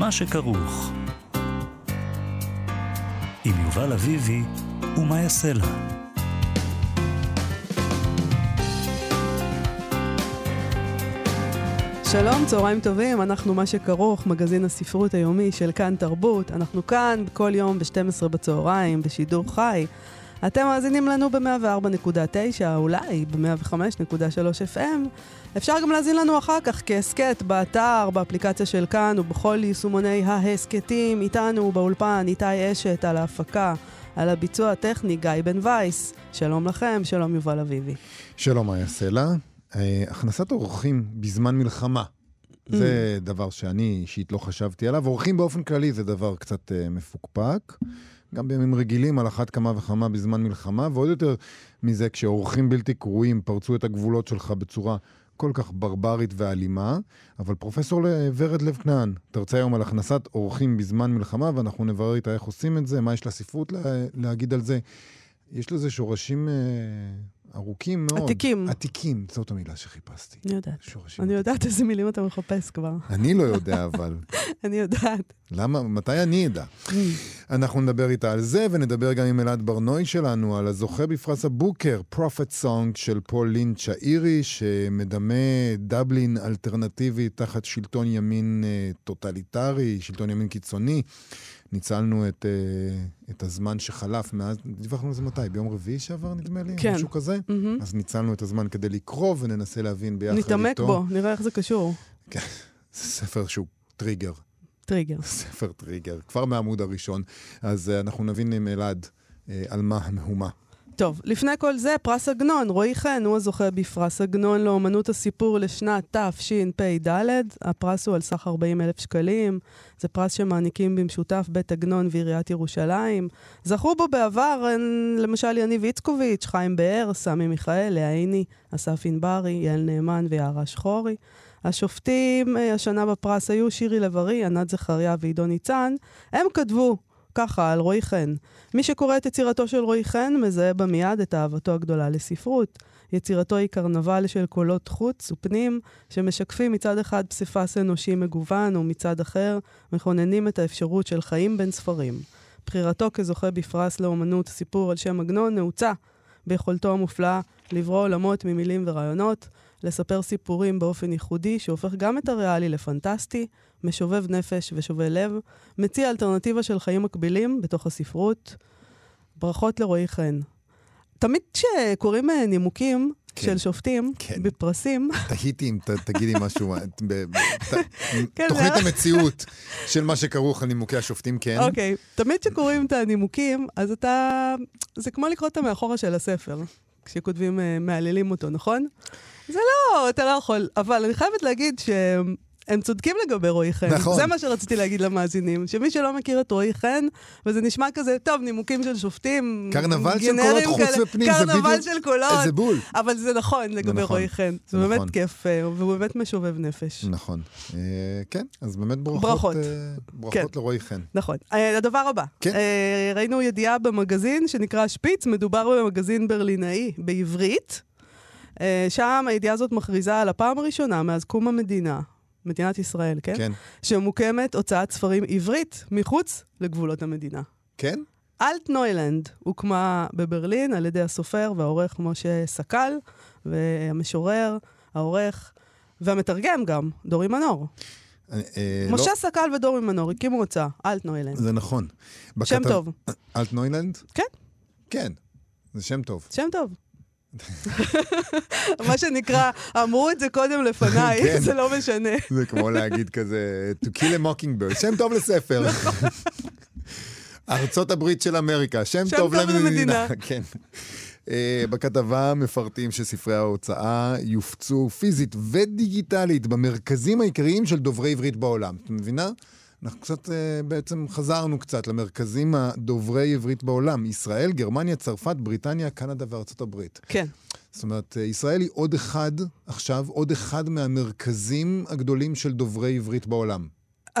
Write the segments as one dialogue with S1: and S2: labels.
S1: מה שכרוך. עם יובל אביבי ומה יעשה לה.
S2: שלום, צהריים טובים, אנחנו מה שכרוך, מגזין הספרות היומי של כאן תרבות. אנחנו כאן כל יום ב-12 בצהריים, בשידור חי. אתם מאזינים לנו ב-104.9, אולי ב-105.3 FM. אפשר גם להאזין לנו אחר כך כהסכת באתר, באפליקציה של כאן ובכל יישומוני ההסכתים. איתנו באולפן איתי אשת על ההפקה, על הביצוע הטכני גיא בן וייס. שלום לכם, שלום יובל אביבי.
S3: שלום, מאיה סלע. אה, הכנסת אורחים בזמן מלחמה, זה דבר שאני אישית לא חשבתי עליו. אורחים באופן כללי זה דבר קצת uh, מפוקפק. גם בימים רגילים, על אחת כמה וכמה בזמן מלחמה, ועוד יותר מזה, כשאורחים בלתי קרואים פרצו את הגבולות שלך בצורה כל כך ברברית ואלימה. אבל פרופסור ורד לב כנען, תרצה היום על הכנסת אורחים בזמן מלחמה, ואנחנו נברר איתה איך עושים את זה, מה יש לספרות לה, להגיד על זה. יש לזה שורשים אה, ארוכים מאוד.
S2: עתיקים.
S3: עתיקים, זאת המילה שחיפשתי.
S2: אני יודעת.
S3: שורשים.
S2: אני יודעת איזה מילים אתה מחפש כבר.
S3: אני לא יודע, אבל.
S2: אני יודעת.
S3: למה? מתי אני אדע? אנחנו נדבר איתה על זה, ונדבר גם עם אלעד ברנוי שלנו, על הזוכה בפרס הבוקר, Prophet Song של פול לינץ' האירי, שמדמה דבלין אלטרנטיבי תחת שלטון ימין אה, טוטליטרי, שלטון ימין קיצוני. ניצלנו את, אה, את הזמן שחלף מאז, דיווחנו על זה מתי? ביום רביעי שעבר נדמה לי?
S2: כן.
S3: משהו כזה?
S2: Mm-hmm.
S3: אז ניצלנו את הזמן כדי לקרוא וננסה להבין ביחד איתו.
S2: נתעמק בו, נראה איך זה קשור.
S3: כן, זה ספר שהוא טריגר.
S2: טריגר.
S3: ספר טריגר, כבר מהעמוד הראשון. אז אה, אנחנו נבין עם אלעד אה, על מה המהומה.
S2: טוב, לפני כל זה, פרס עגנון. רועי חן הוא הזוכה בפרס עגנון לאומנות הסיפור לשנת תשפ"ד. הפרס הוא על סך 40 אלף שקלים. זה פרס שמעניקים במשותף בית עגנון ועיריית ירושלים. זכו בו בעבר, למשל, יניב איצקוביץ', חיים באר, סמי מיכאל, לאה עיני, אסף ענברי, יעל נאמן ויערה שחורי. השופטים השנה בפרס היו שירי לב-ארי, ענת זכריה ועידו ניצן. הם כתבו ככה, על רועי חן. מי שקורא את יצירתו של רועי חן, מזהה בה מיד את אהבתו הגדולה לספרות. יצירתו היא קרנבל של קולות חוץ ופנים, שמשקפים מצד אחד פסיפס אנושי מגוון, ומצד אחר מכוננים את האפשרות של חיים בין ספרים. בחירתו כזוכה בפרס לאומנות סיפור על שם עגנון נעוצה ביכולתו המופלאה לברוא עולמות ממילים ורעיונות, לספר סיפורים באופן ייחודי שהופך גם את הריאלי לפנטסטי, משובב נפש ושובה לב, מציע אלטרנטיבה של חיים מקבילים בתוך הספרות. ברכות לרועי חן. תמיד כשקוראים אה, נימוקים כן. של שופטים כן. בפרסים...
S3: תהיתי אם תגידי משהו, ב, ב, ת, כן, תוכנית המציאות של מה שכרוך על נימוקי השופטים, כן.
S2: אוקיי, תמיד כשקוראים את הנימוקים, אז אתה... זה כמו לקרוא את המאחורה של הספר, כשכותבים, אה, מהללים אותו, נכון? זה לא, אתה לא יכול. אבל אני חייבת להגיד ש... הם צודקים לגבי רועי חן.
S3: נכון.
S2: זה מה שרציתי להגיד למאזינים. שמי שלא מכיר את רועי חן, וזה נשמע כזה, טוב, נימוקים של שופטים,
S3: קרנבל של קולות חוץ ופנים,
S2: זה בדיוק... קרנבל של קולות.
S3: איזה בול.
S2: אבל זה נכון לגבי נכון, רועי חן. זה נכון. באמת כיף, אה, והוא באמת משובב נפש.
S3: נכון. אה, כן, אז באמת ברכות.
S2: ברכות. אה,
S3: ברכות כן. לרועי חן.
S2: נכון. אה, הדבר הבא.
S3: כן.
S2: אה, ראינו ידיעה במגזין שנקרא שפיץ, מדובר במגזין ברלינאי בעברית. אה, שם הידיעה הזאת מכריזה על הפעם הראשונה מאז קום המדינה, מדינת ישראל, כן?
S3: כן.
S2: שמוקמת הוצאת ספרים עברית מחוץ לגבולות המדינה.
S3: כן?
S2: אלטנוילנד הוקמה בברלין על ידי הסופר והעורך משה סקל, והמשורר, העורך והמתרגם גם, דורי מנור.
S3: אה,
S2: משה
S3: לא...
S2: סקל ודורי מנור הקימו הוצאה, אלטנוילנד.
S3: זה נכון.
S2: שם. טוב.
S3: אלטנוילנד?
S2: כן.
S3: כן, זה שם טוב.
S2: שם טוב. מה שנקרא, אמרו את זה קודם לפניי,
S3: כן.
S2: זה לא משנה.
S3: זה כמו להגיד כזה, to kill a mockingbird, שם טוב לספר. ארצות הברית של אמריקה, שם,
S2: שם
S3: טוב
S2: טוב למדינה.
S3: למדינה. כן. אה, בכתבה מפרטים שספרי ההוצאה יופצו פיזית ודיגיטלית במרכזים העיקריים של דוברי עברית בעולם. את מבינה? אנחנו קצת, uh, בעצם חזרנו קצת למרכזים הדוברי עברית בעולם. ישראל, גרמניה, צרפת, בריטניה, קנדה וארצות הברית.
S2: כן.
S3: זאת אומרת, אה, ישראל היא עוד אחד, עכשיו, עוד אחד מהמרכזים הגדולים של דוברי עברית בעולם.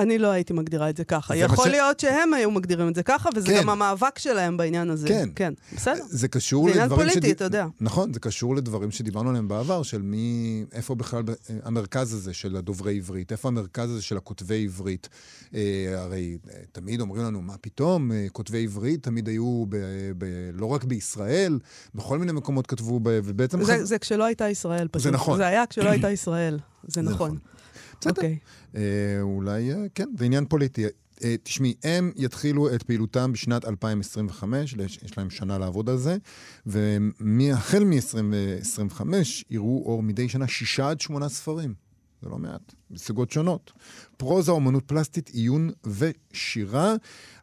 S2: אני לא הייתי מגדירה את זה ככה.
S3: זה
S2: יכול
S3: ש-
S2: להיות שהם היו מגדירים את זה ככה, וזה
S3: כן.
S2: גם המאבק שלהם בעניין הזה.
S3: כן.
S2: כן, בסדר.
S3: זה קשור
S2: זה עניין
S3: לדברים
S2: פוליטי, אתה יודע.
S3: נכון, זה קשור לדברים שדיברנו עליהם בעבר, של מי... איפה בכלל ב- המרכז הזה של הדוברי עברית? איפה המרכז הזה של הכותבי עברית? אה, הרי אה, תמיד אומרים לנו, מה פתאום? אה, כותבי עברית תמיד היו ב, ב, לא רק בישראל, בכל מיני מקומות כתבו, ב, ובעצם...
S2: זה,
S3: חז-
S2: זה כשלא הייתה ישראל פשוט.
S3: נכון.
S2: זה היה כשלא הייתה ישראל. זה
S3: זה
S2: נכון.
S3: בסדר.
S2: אוקיי.
S3: אה, אולי, אה, כן, זה עניין פוליטי. אה, תשמעי, הם יתחילו את פעילותם בשנת 2025, יש יש להם שנה לעבוד על זה, והחל מ-2025 יראו אור מדי שנה שישה עד שמונה ספרים. זה לא מעט, בסוגות שונות. פרוזה, אומנות פלסטית, עיון ושירה.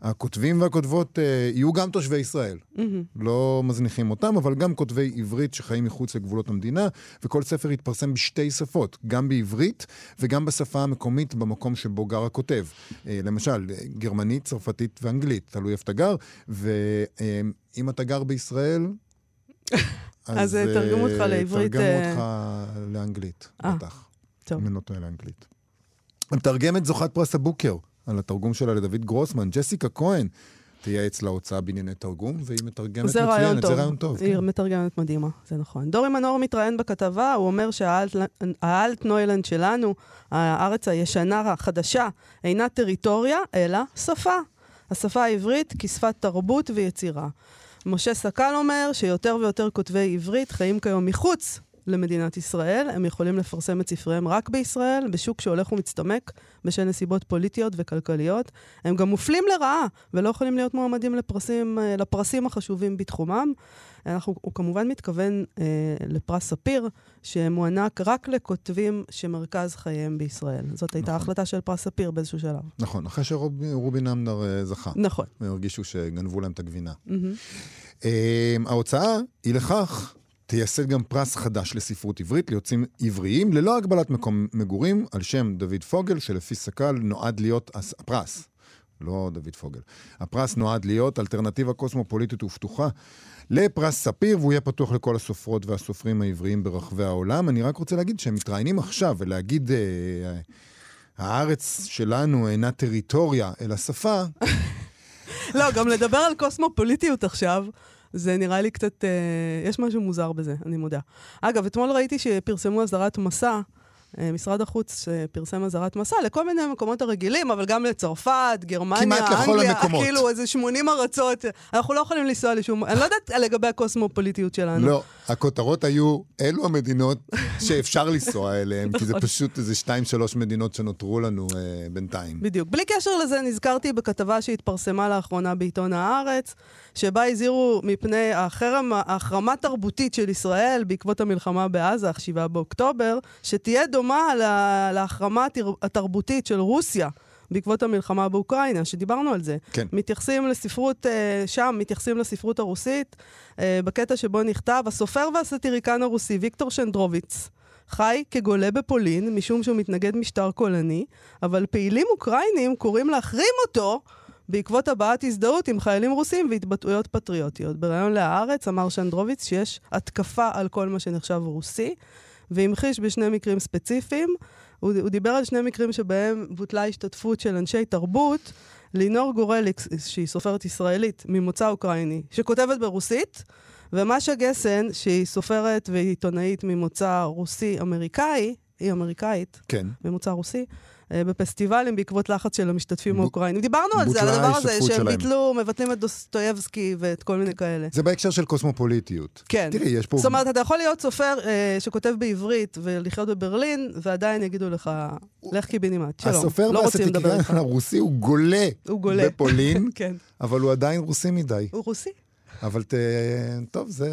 S3: הכותבים והכותבות אה, יהיו גם תושבי ישראל.
S2: מהמם.
S3: לא מזניחים אותם, אבל גם כותבי עברית שחיים מחוץ לגבולות המדינה, וכל ספר יתפרסם בשתי שפות, גם בעברית וגם בשפה המקומית במקום שבו גר הכותב. אה, למשל, אה, גרמנית, צרפתית ואנגלית, תלוי איפה אתה גר, ואם אתה גר בישראל...
S2: אז, אה,
S3: אה,
S2: תרגמו אותך לעברית,
S3: תרגמו
S2: אה,
S3: אותך לאנגלית,
S2: אה,
S3: בטח.
S2: טוב.
S3: אם אני לא טועה לאנגלית. המתרגמת זוכת פרס הבוקר, על התרגום שלה לדוד גרוסמן, ג'סיקה כהן, תייעץ להוצאה בענייני תרגום, והיא מתרגמת
S2: זה רעיון
S3: מצוינת.
S2: טוב.
S3: זה רעיון טוב.
S2: היא
S3: כן.
S2: מתרגמת מדהימה, זה נכון. דורי מנור מתראיין בכתבה, הוא אומר שהאלטנוילנד שלנו, הארץ הישנה, החדשה, אינה טריטוריה, אלא שפה. השפה העברית כשפת תרבות ויצירה. משה סקל אומר שיותר ויותר כותבי עברית חיים כיום מחוץ למדינת ישראל. הם יכולים לפרסם את ספריהם רק בישראל, בשוק שהולך ומצטמק בשל נסיבות פוליטיות וכלכליות. הם גם מופלים לרעה ולא יכולים להיות מועמדים לפרסים, אה, לפרסים החשובים בתחומם. אנחנו, הוא כמובן מתכוון אה, לפרס ספיר, שמוענק רק לכותבים שמרכז חייהם בישראל. זאת הייתה
S3: נכון.
S2: החלטה של פרס ספיר באיזשהו שלב.
S3: נכון, אחרי שרובין אמנר אה, זכה.
S2: נכון.
S3: הם הרגישו שגנבו להם את הגבינה.
S2: מהמם.
S3: אה, ההוצאה היא לכך תייסד גם פרס חדש לספרות עברית ליוצאים עבריים, ללא הגבלת מקום מגורים, על שם דוד פוגל, שלפי סקל נועד להיות הפרס. לא דוד פוגל. הפרס נועד להיות אלטרנטיבה קוסמופוליטית ופתוחה לפרס ספיר, והוא יהיה פתוח לכל הסופרות והסופרים העבריים ברחבי העולם. אני רק רוצה להגיד שהם מתראיינים עכשיו, ולהגיד, אה, אה, הארץ שלנו אינה טריטוריה, אלא שפה,
S2: לא, גם לדבר על קוסמופוליטיות עכשיו, זה נראה לי קצת... אה, יש משהו מוזר בזה, אני מודה. אגב, אתמול ראיתי שפרסמו אזהרת מסע, אה, משרד החוץ אה, פרסם אזהרת מסע לכל מיני מקומות הרגילים, אבל גם לצרפת, גרמניה,
S3: כמעט לכל
S2: אנגליה,
S3: המקומות.
S2: כאילו איזה 80 ארצות. אנחנו לא יכולים לנסוע לשום... אני לא יודעת לגבי הקוסמופוליטיות שלנו.
S3: לא, הכותרות היו, אלו המדינות שאפשר לנסוע אליהן, כי זה
S2: נכון.
S3: פשוט איזה שתיים, שלוש מדינות שנותרו לנו אה, בינתיים.
S2: בדיוק. בלי קשר לזה, נזכרתי בכתבה שהתפרסמה לאחרונה בעיתון הארץ, שבה הזהירו מפני החרם, ההחרמה התרבותית של ישראל בעקבות המלחמה בעזה, 7 באוקטובר, שתהיה דומה לה- להחרמה התר- התרבותית של רוסיה. בעקבות המלחמה באוקראינה, שדיברנו על זה.
S3: כן.
S2: מתייחסים לספרות, אה, שם מתייחסים לספרות הרוסית, אה, בקטע שבו נכתב, הסופר והסטיריקן הרוסי ויקטור שנדרוביץ חי כגולה בפולין, משום שהוא מתנגד משטר קולני, אבל פעילים אוקראינים קוראים להחרים אותו בעקבות הבעת הזדהות עם חיילים רוסים והתבטאויות פטריוטיות. בריאיון להארץ אמר שנדרוביץ שיש התקפה על כל מה שנחשב רוסי, והמחיש בשני מקרים ספציפיים. הוא, הוא דיבר על שני מקרים שבהם בוטלה השתתפות של אנשי תרבות. לינור גורליק, שהיא סופרת ישראלית ממוצא אוקראיני, שכותבת ברוסית, ומשה גסן, שהיא סופרת ועיתונאית ממוצא רוסי-אמריקאי, היא אמריקאית,
S3: כן.
S2: ממוצא רוסי, בפסטיבלים בעקבות לחץ של המשתתפים האוקראינים. דיברנו על זה, על הדבר הזה, שהם. ביטלו, מבטלים את דוסטויבסקי ואת כל מיני כאלה.
S3: זה בהקשר של קוסמופוליטיות.
S2: כן.
S3: תראי, יש פה...
S2: זאת אומרת, אתה יכול להיות סופר אה, שכותב בעברית ולחיות בברלין, ועדיין יגידו לך, לך קיבינימט, שלום.
S3: הסופר
S2: לא רוצים לדבר איתך.
S3: הרוסי הוא גולה
S2: הוא גולה.
S3: בפולין,
S2: כן.
S3: אבל הוא עדיין רוסי מדי.
S2: הוא רוסי.
S3: אבל ת, טוב, זה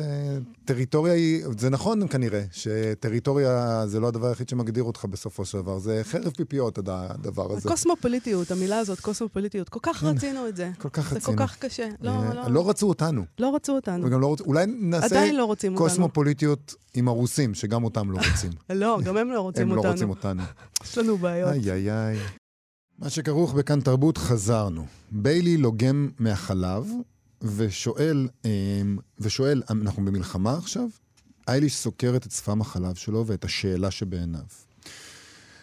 S3: טריטוריה היא, זה נכון כנראה, שטריטוריה זה לא הדבר היחיד שמגדיר אותך בסופו של דבר, זה חרב פיפיות הדבר הזה.
S2: הקוסמופוליטיות, המילה הזאת, קוסמופוליטיות, כל כך
S3: כן.
S2: רצינו את זה.
S3: כל כך
S2: זה
S3: רצינו.
S2: כל כך קשה. לא,
S3: אה,
S2: לא,
S3: לא רצו אותנו.
S2: לא רצו אותנו.
S3: וגם לא רוצ... אולי נעשה
S2: לא אותנו.
S3: קוסמופוליטיות עם הרוסים, שגם אותם לא רוצים.
S2: לא, גם הם לא רוצים
S3: הם לא
S2: אותנו.
S3: רוצים אותנו.
S2: יש לנו בעיות.
S3: איי איי איי. מה שכרוך בכאן תרבות, חזרנו. ביילי לוגם מהחלב, ושואל, אמ, ושואל, אנחנו במלחמה עכשיו? אייליש סוקרת את שפם החלב שלו ואת השאלה שבעיניו.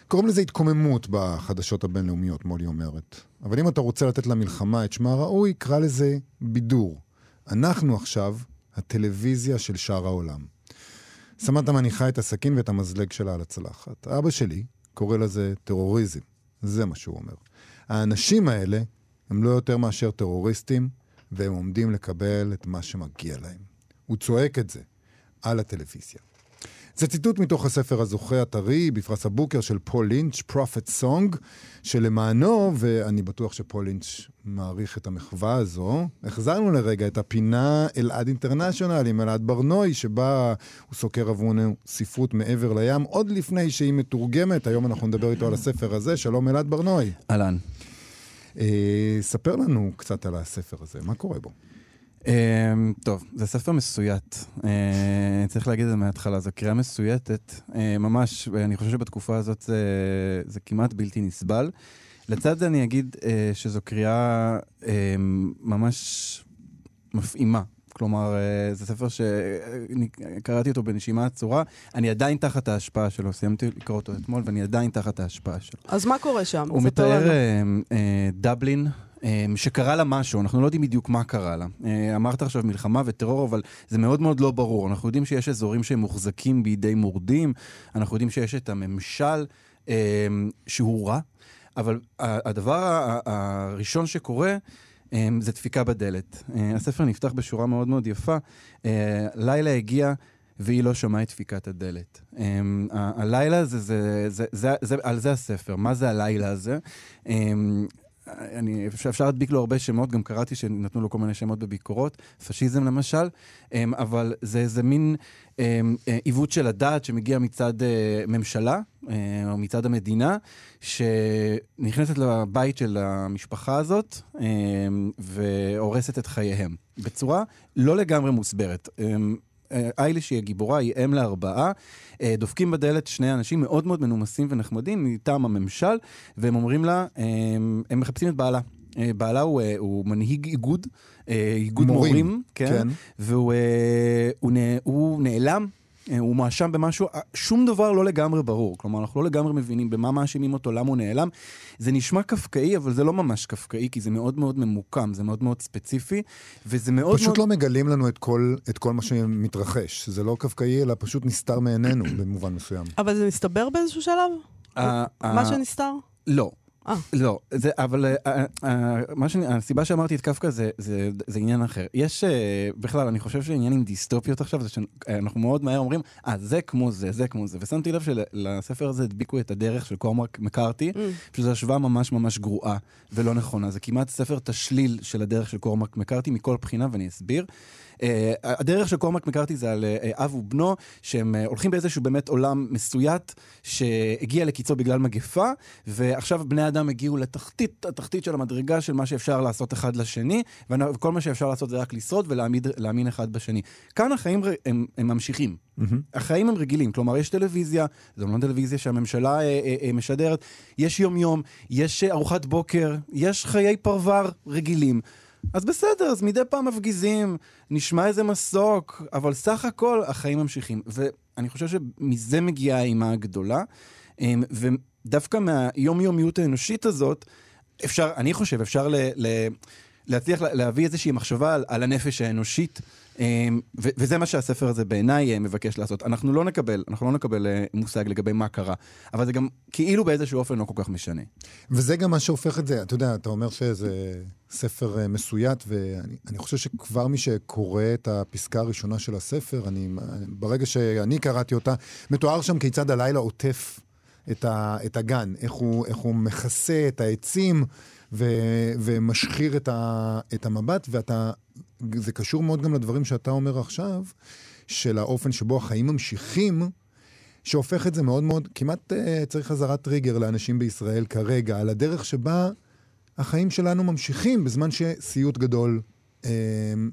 S3: קוראים לזה התקוממות בחדשות הבינלאומיות, מולי אומרת. אבל אם אתה רוצה לתת למלחמה את שמה הראוי, קרא לזה בידור. אנחנו עכשיו הטלוויזיה של שאר העולם. סמנטה מניחה את הסכין ואת המזלג שלה על הצלחת. אבא שלי קורא לזה טרוריזם. זה מה שהוא אומר. האנשים האלה הם לא יותר מאשר טרוריסטים, והם עומדים לקבל את מה שמגיע להם. הוא צועק את זה על הטלוויזיה. זה ציטוט מתוך הספר הזוכה הטרי בפרס הבוקר של פול לינץ', Prophet Song, שלמענו, ואני בטוח שפול לינץ' מעריך את המחווה הזו, החזרנו לרגע את הפינה אלעד International עם אלעד ברנוי, שבה הוא סוקר עבורנו ספרות מעבר לים, עוד לפני שהיא מתורגמת. היום אנחנו נדבר איתו על הספר הזה. שלום אלעד ברנוי.
S4: אהלן.
S3: אה, ספר לנו קצת על הספר הזה, מה קורה בו?
S4: אה, טוב, זה ספר מסויט. אה, צריך להגיד את זה מההתחלה, זו קריאה מסויטת. ממש, אני חושב שבתקופה הזאת זה, זה כמעט בלתי נסבל. לצד זה אני אגיד שזו קריאה אה, ממש מפעימה. כלומר, אה, זה ספר שקראתי אותו בנשימה עצורה, אני עדיין תחת ההשפעה שלו, סיימתי לקרוא אותו אתמול ואני עדיין תחת ההשפעה שלו.
S2: אז מה קורה שם?
S4: הוא מתאר. אה, אה, דבלין. שקרה לה משהו, אנחנו לא יודעים בדיוק מה קרה לה. אמרת עכשיו מלחמה וטרור, אבל זה מאוד מאוד לא ברור. אנחנו יודעים שיש אזורים שהם מוחזקים בידי מורדים, אנחנו יודעים שיש את הממשל שהוא רע, אבל הדבר הראשון שקורה, זה דפיקה בדלת. אה, הספר נפתח בשורה מאוד מאוד יפה. אה, לילה הגיע והיא לא שמעה את דפיקת הדלת. ה- הלילה הזה, זה, זה, זה, זה, על זה הספר. מה זה הלילה הזה? Um, אני, אפשר, להדביק לו הרבה שמות, גם קראתי שנתנו לו כל מיני שמות בביקורות, פשיזם למשל, אבל זה איזה מין אה, עיוות של הדעת שמגיע מצד ממשלה, או מצד המדינה, שנכנסת לבית של המשפחה הזאת um, והורסת את חייהם, בצורה לא לגמרי מוסברת. אה, אייליש היא הגיבורה, היא אם לארבעה. אה, דופקים בדלת שני אנשים מאוד מאוד מנומסים ונחמדים מטעם הממשל, והם אומרים לה, אה, הם מחפשים את בעלה. אה, בעלה הוא, אה, הוא מנהיג איגוד, אה, איגוד
S3: מורים,
S4: מורים, כן,
S3: כן.
S4: והוא אה, הוא, הוא נעלם. אה, הוא מואשם במשהו, אה, שום דבר לא לגמרי ברור. כלומר, אנחנו לא לגמרי מבינים במה מאשימים אותו, למה הוא נעלם. זה נשמע קפקאי, אבל זה לא ממש קפקאי, כי זה מאוד מאוד ממוקם, זה מאוד מאוד ספציפי, וזה מאוד
S3: פשוט
S4: מאוד...
S3: לא מגלים לנו את כל, את כל מה שמתרחש. זה לא קפקאי, אלא פשוט נסתר מעינינו במובן מסוים.
S2: אבל זה מסתבר באיזשהו שלב?
S4: אה,
S2: מה שנסתר?
S4: לא.
S2: אה.
S4: לא, זה, אבל אה, אה, אה, מה שאני, הסיבה שאמרתי את קפקא זה, זה, זה עניין אחר. יש, בכלל, אני חושב שהעניין עם דיסטופיות עכשיו, זה שאנחנו מאוד מהר אומרים, אה, זה כמו זה, זה כמו זה. ושמתי לב שלספר הזה הדביקו את הדרך של קורמרק מקארתי,
S2: Mm.
S4: שזו השוואה ממש ממש גרועה ולא נכונה. זה כמעט ספר תשליל של הדרך של קורמרק מקארתי מכל בחינה, ואני אסביר. Uh, הדרך של קורמק מקארתי זה על uh, אב ובנו, שהם uh, הולכים באיזשהו באמת עולם מסויט, שהגיע לקיצו בגלל מגפה, ועכשיו בני אדם הגיעו לתחתית, התחתית של המדרגה של מה שאפשר לעשות אחד לשני, וכל מה שאפשר לעשות זה רק לשרוד ולהאמין אחד בשני. כאן החיים הם, הם ממשיכים. החיים הם רגילים, כלומר יש טלוויזיה, זו לא טלוויזיה שהממשלה אה, אה, אה, משדרת, יש יום-יום, יש אה, ארוחת בוקר, יש חיי פרבר רגילים. אז בסדר, אז מדי פעם מפגיזים, נשמע איזה מסוק, אבל סך הכל החיים ממשיכים. ואני חושב שמזה מגיעה האימה הגדולה, אמ, ודווקא מהיומיומיות האנושית הזאת, אפשר, אני חושב, אפשר ל... ל להצליח לה- להביא איזושהי מחשבה על, על הנפש האנושית, וזה מה שהספר הזה בעיניי אה, מבקש לעשות. אנחנו לא נקבל, אנחנו לא נקבל אה, מושג לגבי מה קרה, אבל זה גם כאילו באיזשהו אופן לא כל כך משנה.
S3: וזה גם מה שהופך את זה, אתה יודע, אתה אומר שזה ספר אה, מסויט, ואני אני חושב שכבר מי שקורא את הפסקה הראשונה של הספר, אני, ברגע שאני קראתי אותה, מתואר שם כיצד הלילה עוטף את, ה, את הגן, איך הוא, איך הוא מכסה את העצים ו, ומשחיר את, ה, את המבט, ואתה, זה קשור מאוד גם לדברים שאתה אומר עכשיו, של האופן שבו החיים ממשיכים, שהופך את זה מאוד מאוד, כמעט uh, צריך חזרת טריגר לאנשים בישראל כרגע, על הדרך שבה החיים שלנו ממשיכים בזמן שסיוט גדול uh,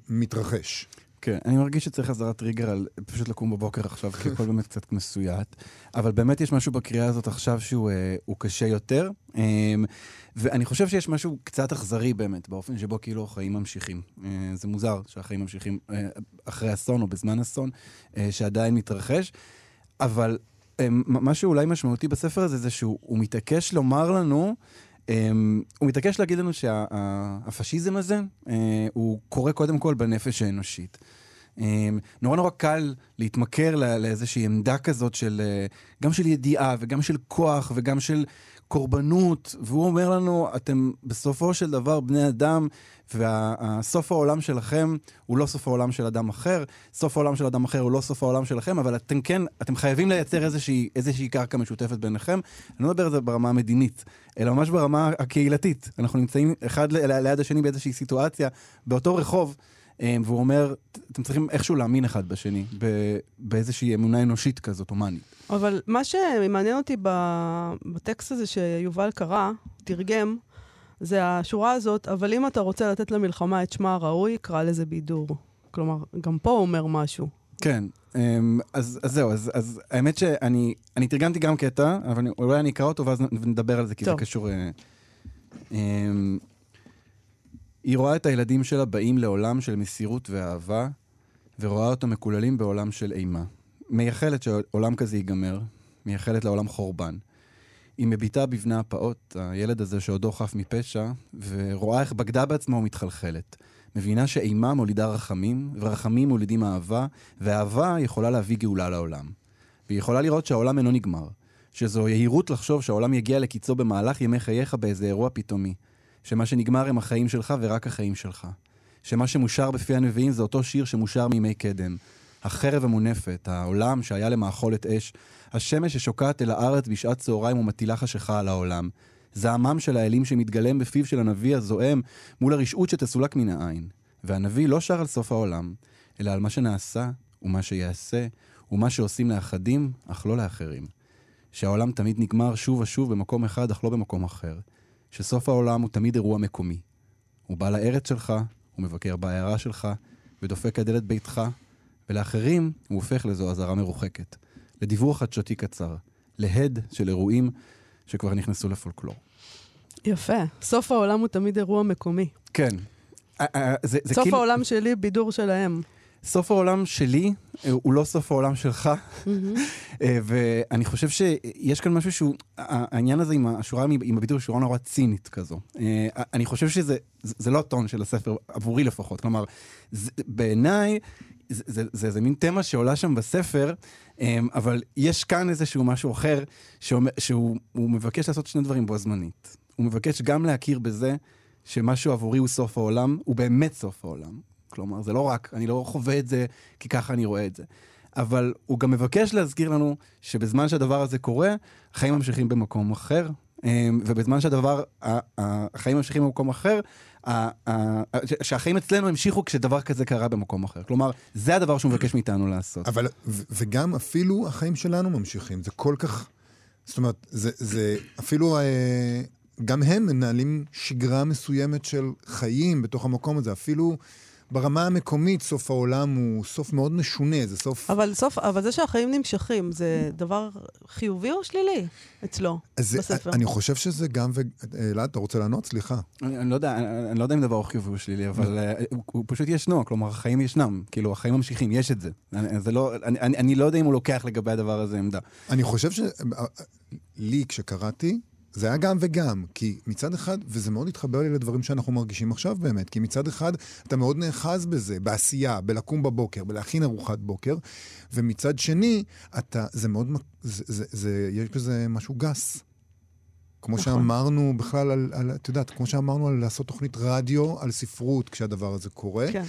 S3: מתרחש.
S4: כן, אני מרגיש שצריך חזרת טריגר על פשוט לקום בבוקר עכשיו, כי הכל באמת קצת מסויט. אבל באמת יש משהו בקריאה הזאת עכשיו שהוא uh, קשה יותר. Um, ואני חושב שיש משהו קצת אכזרי באמת, באופן שבו כאילו החיים ממשיכים. Uh, זה מוזר שהחיים ממשיכים uh, אחרי אסון או בזמן אסון, uh, שעדיין מתרחש. אבל um, מה שאולי משמעותי בספר הזה זה שהוא מתעקש לומר לנו, הוא מתעקש להגיד לנו שהפשיזם שה, הזה, uh, הוא קורה קודם כל בנפש האנושית. Um, נורא נורא קל להתמכר לא, לאיזושהי עמדה כזאת של, uh, גם של ידיעה וגם של כוח וגם של קורבנות, והוא אומר לנו, אתם בסופו של דבר בני אדם, וסוף העולם שלכם הוא לא סוף העולם של אדם אחר, סוף העולם של אדם אחר הוא לא סוף העולם שלכם, אבל אתם כן, אתם חייבים לייצר איזושהי, איזושהי קרקע משותפת ביניכם. אני לא מדבר על זה ברמה המדינית, אלא ממש ברמה הקהילתית. אנחנו נמצאים אחד ליד השני באיזושהי סיטואציה, באותו רחוב. אמ, והוא אומר, אתם צריכים איכשהו להאמין אחד בשני, באיזושהי אמונה אנושית כזאת, הומנית.
S2: אבל מה שמעניין אותי בטקסט הזה שיובל קרא, תרגם, זה השורה הזאת, אבל אם אתה רוצה לתת למלחמה את שמה הראוי, קרא לזה בידור. כלומר, גם פה הוא אומר משהו.
S4: כן, אמ, אז, אז זהו, אז, אז האמת שאני אני תרגמתי גם קטע, אבל אני, אולי אני אקרא אותו ואז נדבר על זה, כי טוב. זה קשור... אה, אמ, היא רואה את הילדים שלה באים לעולם של מסירות ואהבה, ורואה אותו מקוללים בעולם של אימה. מייחלת שעולם כזה ייגמר, מייחלת לעולם חורבן. היא מביטה בבנה הפעוט, הילד הזה שעודו חף מפשע, ורואה איך בגדה בעצמה ומתחלחלת. מבינה שאימה מולידה רחמים, ורחמים מולידים אהבה, ואהבה יכולה להביא גאולה לעולם. והיא יכולה לראות שהעולם אינו נגמר. שזו יהירות לחשוב שהעולם יגיע לקיצו במהלך ימי חייך באיזה אירוע פתאומי. שמה שנגמר הם החיים שלך ורק החיים שלך. שמה שמושר בפי הנביאים זה אותו שיר שמושר מימי קדם. החרב המונפת, העולם שהיה למאכולת אש, השמש ששוקעת אל הארץ בשעת צהריים ומטילה חשיכה על העולם. זעמם של האלים שמתגלם בפיו של הנביא הזועם מול הרשעות שתסולק מן העין. והנביא לא שר על סוף העולם, אלא על מה שנעשה ומה שיעשה, ומה שעושים לאחדים, אך לא לאחרים. שהעולם תמיד נגמר שוב ושוב במקום אחד, אך לא במקום אחר. שסוף העולם הוא תמיד אירוע מקומי. הוא בא לארץ שלך, הוא מבקר בעיירה שלך, ודופק על דלת ביתך, ולאחרים הוא הופך לזו אזהרה מרוחקת. לדיווח חדשותי קצר. להד של אירועים שכבר נכנסו לפולקלור.
S2: יפה. סוף העולם הוא תמיד אירוע מקומי.
S4: כן.
S2: זה, זה סוף כאילו... העולם שלי, בידור שלהם.
S4: סוף העולם שלי אה, הוא לא סוף העולם שלך, אה, ואני חושב שיש כאן משהו שהוא, העניין הזה עם השורה, עם הביטוי, שורה נורא צינית כזו. אה, אני חושב שזה זה לא הטון של הספר, עבורי לפחות. כלומר, בעיניי, זה, זה, זה, זה מין תמה שעולה שם בספר, אבל יש כאן איזשהו משהו אחר, שאומר, שהוא מבקש לעשות שני דברים בו זמנית. הוא מבקש גם להכיר בזה שמשהו עבורי הוא סוף העולם, הוא באמת סוף העולם. כלומר, זה לא רק, אני לא חווה את זה כי ככה אני רואה את זה. אבל הוא גם מבקש להזכיר לנו שבזמן שהדבר הזה קורה, החיים ממשיכים במקום אחר, אמ, ובזמן שהדבר, החיים ממשיכים במקום אחר, שהחיים אצלנו המשיכו כשדבר כזה קרה במקום אחר. כלומר, זה הדבר שהוא מבקש מאיתנו לעשות.
S3: אבל, וגם אפילו החיים שלנו ממשיכים, זה כל כך... זאת אומרת, זה, זה אפילו... אה, גם הם מנהלים שגרה מסוימת של חיים בתוך המקום הזה. אפילו ברמה המקומית סוף העולם הוא סוף מאוד משונה, זה סוף...
S2: אבל, סוף, אבל זה שהחיים נמשכים, זה דבר חיובי או שלילי אצלו,
S3: אז בספר? אני חושב שזה גם ו... אלעד, אתה רוצה לענות? סליחה.
S4: אני, אני, לא יודע, אני, אני לא יודע אם דבר חיובי או שלילי, אבל uh, הוא, הוא פשוט ישנו, כלומר, החיים ישנם, כאילו, החיים ממשיכים, יש את זה. אני, זה לא, אני, אני, אני לא יודע אם הוא לוקח לגבי הדבר הזה עמדה.
S3: אני חושב ש... לי, כשקראתי, זה היה גם וגם, כי מצד אחד, וזה מאוד התחבר לי לדברים שאנחנו מרגישים עכשיו באמת, כי מצד אחד אתה מאוד נאחז בזה, בעשייה, בלקום בבוקר, בלהכין ארוחת בוקר, ומצד שני, אתה, זה מאוד, זה, זה, זה, יש בזה משהו גס. כמו נכון. שאמרנו בכלל על, על, את יודעת, כמו שאמרנו על לעשות תוכנית רדיו על ספרות כשהדבר הזה קורה. כן.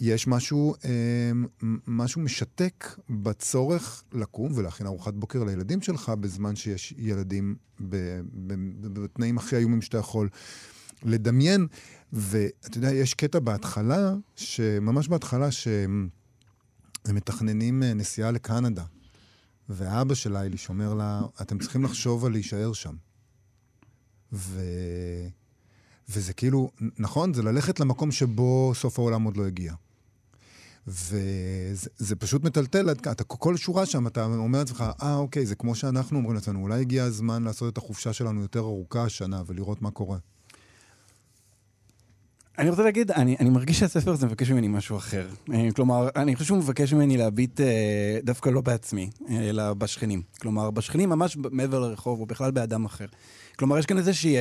S3: יש משהו, אה, משהו משתק בצורך לקום ולהכין ארוחת בוקר לילדים שלך בזמן שיש ילדים בתנאים הכי איומים שאתה יכול לדמיין. ואתה יודע, יש קטע בהתחלה, ממש בהתחלה, שהם מתכננים אה, נסיעה לקנדה. ואבא של אייליש אומר לה, אתם צריכים לחשוב על להישאר שם. ו... וזה כאילו, נכון, זה ללכת למקום שבו סוף העולם עוד לא הגיע. וזה פשוט מטלטל, אתה כל שורה שם, אתה אומר לעצמך, אה, אוקיי, זה כמו שאנחנו אומרים לעצמנו, אולי הגיע הזמן לעשות את החופשה שלנו יותר ארוכה השנה ולראות מה קורה.
S4: אני רוצה להגיד, אני, אני מרגיש שהספר הזה מבקש ממני משהו אחר. אה, כלומר, אני חושב שהוא מבקש ממני להביט אה, דווקא לא בעצמי, אה, אלא בשכנים. כלומר, בשכנים ממש מעבר לרחוב, או בכלל באדם אחר. כלומר, יש כאן איזושהי...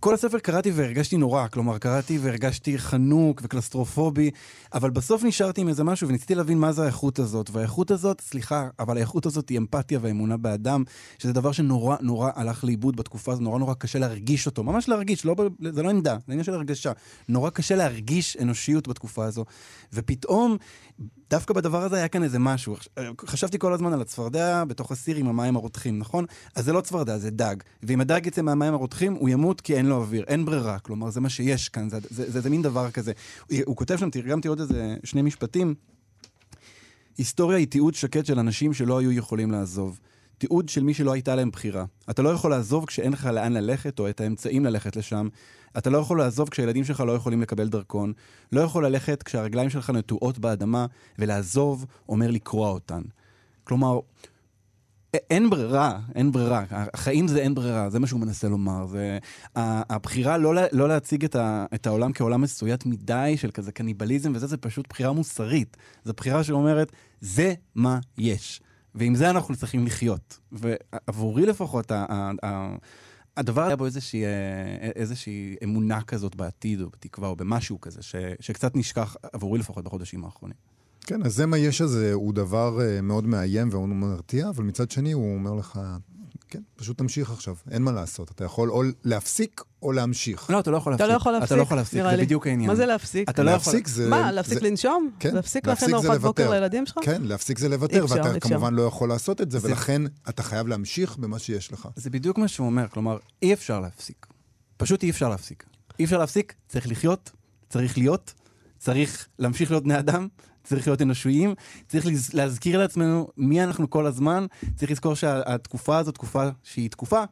S4: כל הספר קראתי והרגשתי נורא, כלומר קראתי והרגשתי חנוק וקלסטרופובי, אבל בסוף נשארתי עם איזה משהו וניסיתי להבין מה זה האיכות הזאת. והאיכות הזאת, סליחה, אבל האיכות הזאת היא אמפתיה ואמונה באדם, שזה דבר שנורא נורא הלך לאיבוד בתקופה הזו, נורא נורא קשה להרגיש אותו, ממש להרגיש, לא, זה לא עמדה, זה עניין של הרגשה. נורא קשה להרגיש אנושיות בתקופה הזו. ופתאום דווקא בדבר הזה היה כאן איזה משהו. חשבתי כל הזמן על הצפרדע בתוך הסיר עם המים הרותחים, נכון? אז זה לא צפרדע, זה דג. ואם הדג יצא מהמים הרותחים, הוא ימות כי אין לו אוויר. אין ברירה. כלומר, זה מה שיש כאן, זה, זה, זה, זה מין דבר כזה. הוא, הוא כותב שם, תרגמתי עוד איזה שני משפטים. היסטוריה היא תיעוד שקט של אנשים שלא היו יכולים לעזוב. תיעוד של מי שלא הייתה להם בחירה. אתה לא יכול לעזוב כשאין לך לאן ללכת או את האמצעים ללכת לשם. אתה לא יכול לעזוב כשהילדים שלך לא יכולים לקבל דרכון. לא יכול ללכת כשהרגליים שלך נטועות באדמה, ולעזוב אומר לקרוע אותן. כלומר, אין ברירה, אין ברירה. החיים זה אין ברירה, זה מה שהוא מנסה לומר. זה, הבחירה לא, לא להציג את, ה, את העולם כעולם מסויט מדי, של כזה קניבליזם וזה, זה פשוט בחירה מוסרית. זו בחירה שאומרת, זה מה יש. ועם זה אנחנו צריכים לחיות. ועבורי לפחות, הדבר היה בו איזושהי, אה, איזושהי אמונה כזאת בעתיד, או בתקווה, או במשהו כזה, ש, שקצת נשכח, עבורי לפחות, בחודשים האחרונים.
S3: כן, אז זה מה יש הזה, הוא דבר אה, מאוד מאיים והוא מרתיע, אבל מצד שני הוא אומר לך, כן, פשוט תמשיך עכשיו, אין מה לעשות. אתה יכול או להפסיק או להמשיך.
S4: לא, אתה לא יכול
S2: להפסיק. אתה לא יכול להפסיק,
S4: אתה לא יכול להפסיק, זה בדיוק העניין.
S2: מה זה להפסיק?
S4: אתה לא יכול... להפסיק
S3: זה...
S2: מה, להפסיק לנשום?
S3: כן.
S2: להפסיק להכין ארוחת בוקר לילדים שלך?
S3: כן, להפסיק זה לוותר, ואתה כמובן לא יכול לעשות את זה, ולכן אתה חייב להמשיך במה שיש לך.
S4: זה בדיוק מה שהוא אומר, כלומר, אי אפשר להפסיק. פשוט אי אפשר להפסיק. אי אפשר להפסיק, צריך לחיות, צריך להיות, צריך להמשיך להיות בני אדם, צריך להיות אנושיים, צריך להזכיר לעצמנו מי אנחנו כל הזמן, צריך לזכור שהתקופה הזאת, תקופה שהיא תקופה,